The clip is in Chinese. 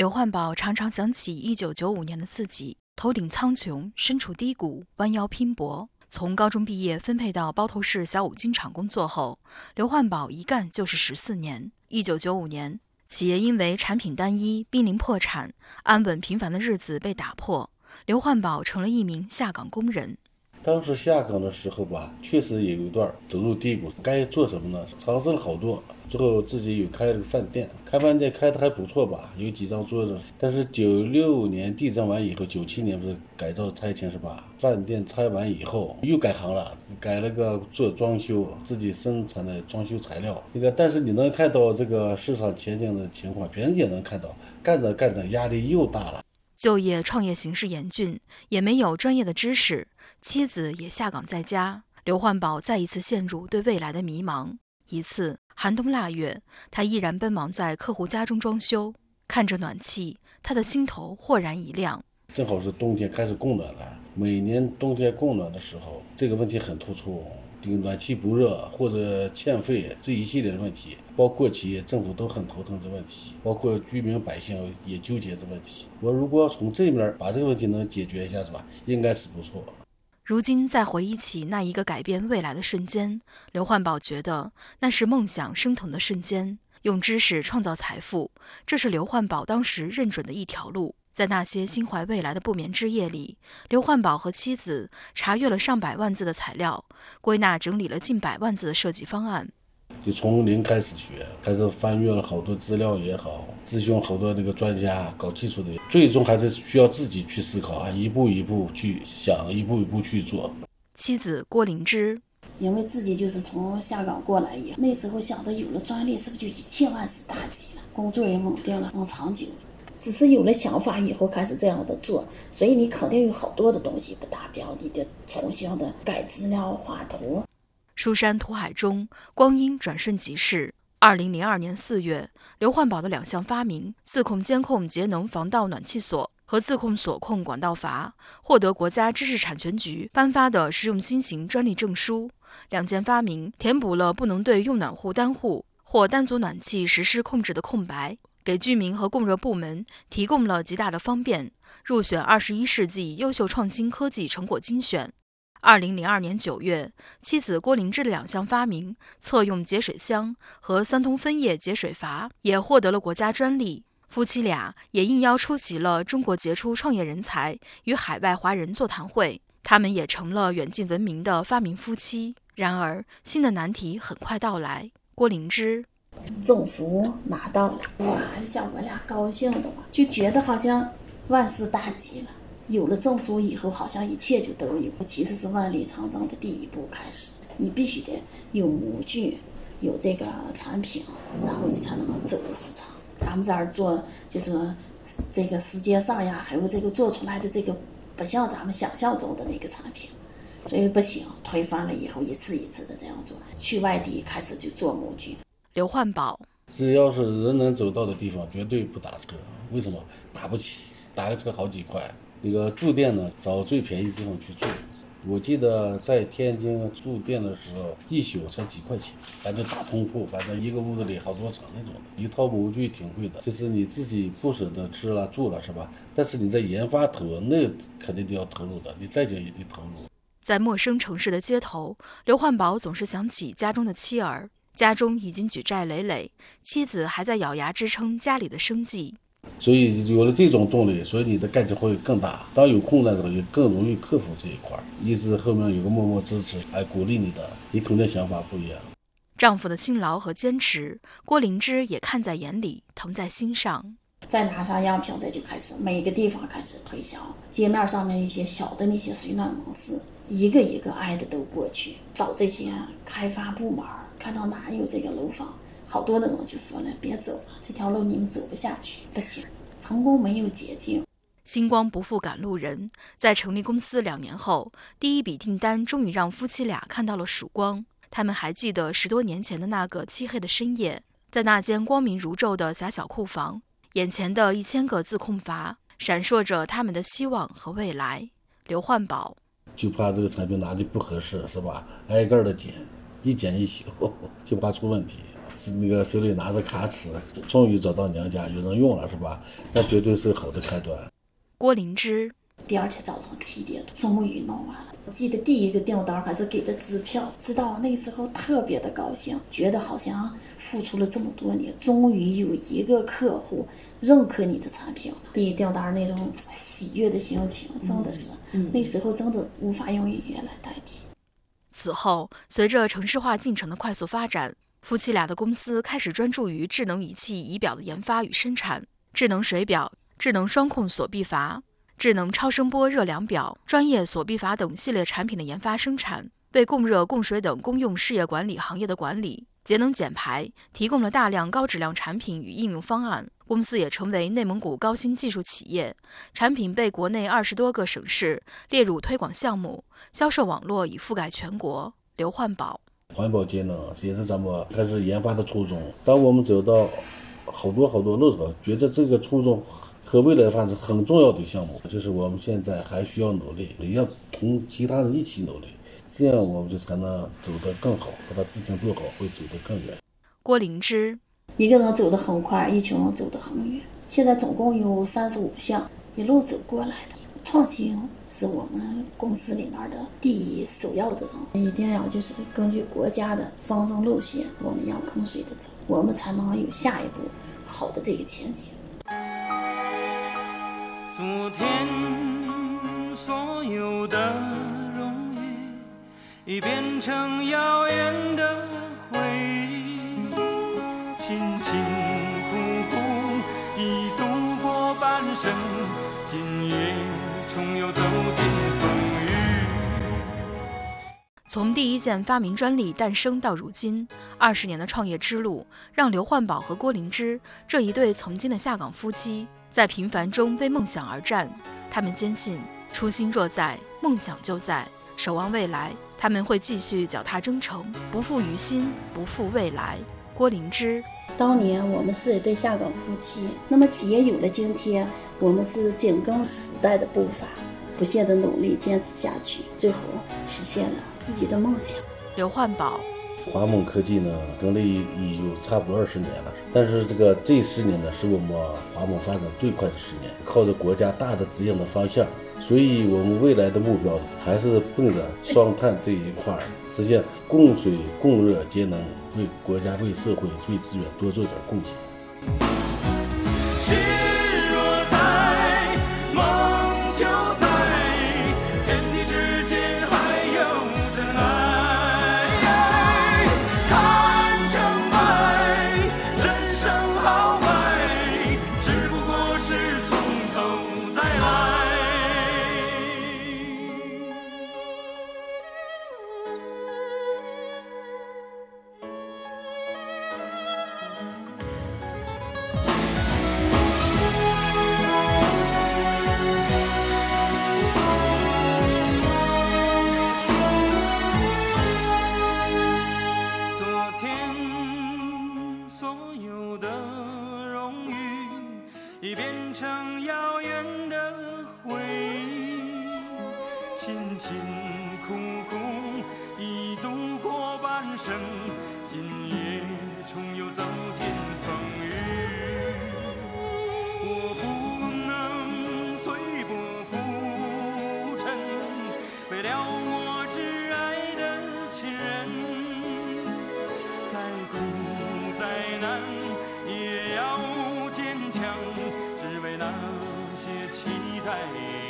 刘焕宝常常想起1995年的自己，头顶苍穹，身处低谷，弯腰拼搏。从高中毕业分配到包头市小五金厂工作后，刘焕宝一干就是十四年。1995年，企业因为产品单一濒临破产，安稳平凡的日子被打破，刘焕宝成了一名下岗工人。当时下岗的时候吧，确实也有一段走入低谷，该做什么呢？尝试了好多，最后自己有开了个饭店，开饭店开的还不错吧，有几张桌子。但是九六年地震完以后，九七年不是改造拆迁是吧？饭店拆完以后又改行了，改了个做装修，自己生产的装修材料。那个，但是你能看到这个市场前景的情况，别人也能看到，干着干着压力又大了。就业创业形势严峻，也没有专业的知识。妻子也下岗在家，刘焕宝再一次陷入对未来的迷茫。一次寒冬腊月，他依然奔忙在客户家中装修，看着暖气，他的心头豁然一亮。正好是冬天开始供暖了，每年冬天供暖的时候，这个问题很突出，这个暖气不热或者欠费这一系列的问题，包括企业、政府都很头疼这问题，包括居民百姓也纠结这问题。我如果要从这面把这个问题能解决一下，是吧？应该是不错。如今再回忆起那一个改变未来的瞬间，刘焕宝觉得那是梦想升腾的瞬间。用知识创造财富，这是刘焕宝当时认准的一条路。在那些心怀未来的不眠之夜里，刘焕宝和妻子查阅了上百万字的材料，归纳整理了近百万字的设计方案。就从零开始学，开始翻阅了好多资料也好，咨询好多那个专家搞技术的，最终还是需要自己去思考啊，一步一步去想，一步一步去做。妻子郭灵芝，因为自己就是从下岗过来以后，那时候想着有了专利，是不是就一切万事大吉了？工作也稳定了，能长久。只是有了想法以后开始这样的做，所以你肯定有好多的东西不达标，你得重新的改资料、画图。书山图海中，光阴转瞬即逝。二零零二年四月，刘焕宝的两项发明——自控监控节能防盗暖气锁和自控锁控管道阀，获得国家知识产权局颁发的实用新型专利证书。两件发明填补了不能对用暖户单户或单组暖气实施控制的空白，给居民和供热部门提供了极大的方便，入选二十一世纪优秀创新科技成果精选。二零零二年九月，妻子郭灵芝的两项发明——侧用节水箱和三通分液节水阀，也获得了国家专利。夫妻俩也应邀出席了中国杰出创业人才与海外华人座谈会，他们也成了远近闻名的发明夫妻。然而，新的难题很快到来。郭灵芝证书拿到了，哇！你像我俩高兴的吧，就觉得好像万事大吉了。有了证书以后，好像一切就都有。其实是万里长征的第一步开始，你必须得有模具，有这个产品，然后你才能走入市场。咱们这儿做就是这个世界上呀，还有这个做出来的这个不像咱们想象中的那个产品，所以不行。推翻了以后，一次一次的这样做，去外地开始就做模具。刘焕宝，只要是人能走到的地方，绝对不打车。为什么？打不起，打个车好几块。那个住店呢，找最便宜的地方去住。我记得在天津住店的时候，一宿才几块钱，反正大通铺，反正一个屋子里好多层那种的，一套模具挺贵的。就是你自己不舍得吃了住了是吧？但是你在研发投那肯定得要投入的，你再久也得投入。在陌生城市的街头，刘焕宝总是想起家中的妻儿，家中已经举债累累，妻子还在咬牙支撑家里的生计。所以有了这种动力，所以你的干劲会更大。当有困难的时候，也更容易克服这一块。一直后面有个默默支持，还鼓励你的，你肯定想法不一样。丈夫的辛劳和坚持，郭灵芝也看在眼里，疼在心上。再拿上样品，再就开始每个地方开始推销，街面上面一些小的那些水暖门市，一个一个挨着都过去，找这些开发部门，看到哪有这个楼房。好多的人就说了：“别走了，这条路你们走不下去，不行，成功没有捷径。”星光不负赶路人，在成立公司两年后，第一笔订单终于让夫妻俩看到了曙光。他们还记得十多年前的那个漆黑的深夜，在那间光明如昼的狭小库房，眼前的一千个自控阀闪烁着他们的希望和未来。刘焕宝就怕这个产品哪里不合适，是吧？挨个的检，一剪一修，就怕出问题。是那个手里拿着卡尺，终于找到娘家，有人用了是吧？那绝对是好的开端。郭灵芝，第二天早上七点多，终于弄完了。记得第一个订单还是给的支票，知道那时候特别的高兴，觉得好像付出了这么多年，终于有一个客户认可你的产品了。第一订单那种喜悦的心情，真的是，那时候真的无法用语言来代替。此后，随着城市化进程的快速发展，夫妻俩的公司开始专注于智能仪器仪表的研发与生产，智能水表、智能双控锁闭阀。智能超声波热量表、专业锁闭阀等系列产品的研发生产，为供热供水等公用事业管理行业的管理、节能减排提供了大量高质量产品与应用方案。公司也成为内蒙古高新技术企业，产品被国内二十多个省市列入推广项目，销售网络已覆盖全国。刘焕宝，环保节能也是咱们开始研发的初衷。当我们走到好多好多路候，觉得这个初衷。和未来的发展是很重要的项目，就是我们现在还需要努力，也要同其他人一起努力，这样我们就才能走得更好，把它事情做好，会走得更远。郭灵芝，一个人走得很快，一群人走得很远。现在总共有三十五项，一路走过来的。创新是我们公司里面的第一首要的任务，一定要就是根据国家的方针路线，我们要跟随着走，我们才能有下一步好的这个前景。昨天所有的荣誉已变成遥远的今夜重又走进风雨。从第一件发明专利诞生到如今，二十年的创业之路，让刘焕宝和郭灵芝这一对曾经的下岗夫妻。在平凡中为梦想而战，他们坚信初心若在，梦想就在。守望未来，他们会继续脚踏征程，不负于心，不负未来。郭灵芝，当年我们是一对下岗夫妻，那么企业有了今天，我们是紧跟时代的步伐，不懈的努力坚持下去，最后实现了自己的梦想。刘焕宝。华梦科技呢，成立已有差不多二十年了，但是这个这十年呢，是我们华梦发展最快的十年，靠着国家大的指引的方向，所以我们未来的目标还是奔着双碳这一块，实现供水供热节能，为国家为社会为资源多做点贡献。生今夜重又走进风雨。我不能随波浮沉为了我挚爱的亲人再苦再难也要坚强只为那些期待。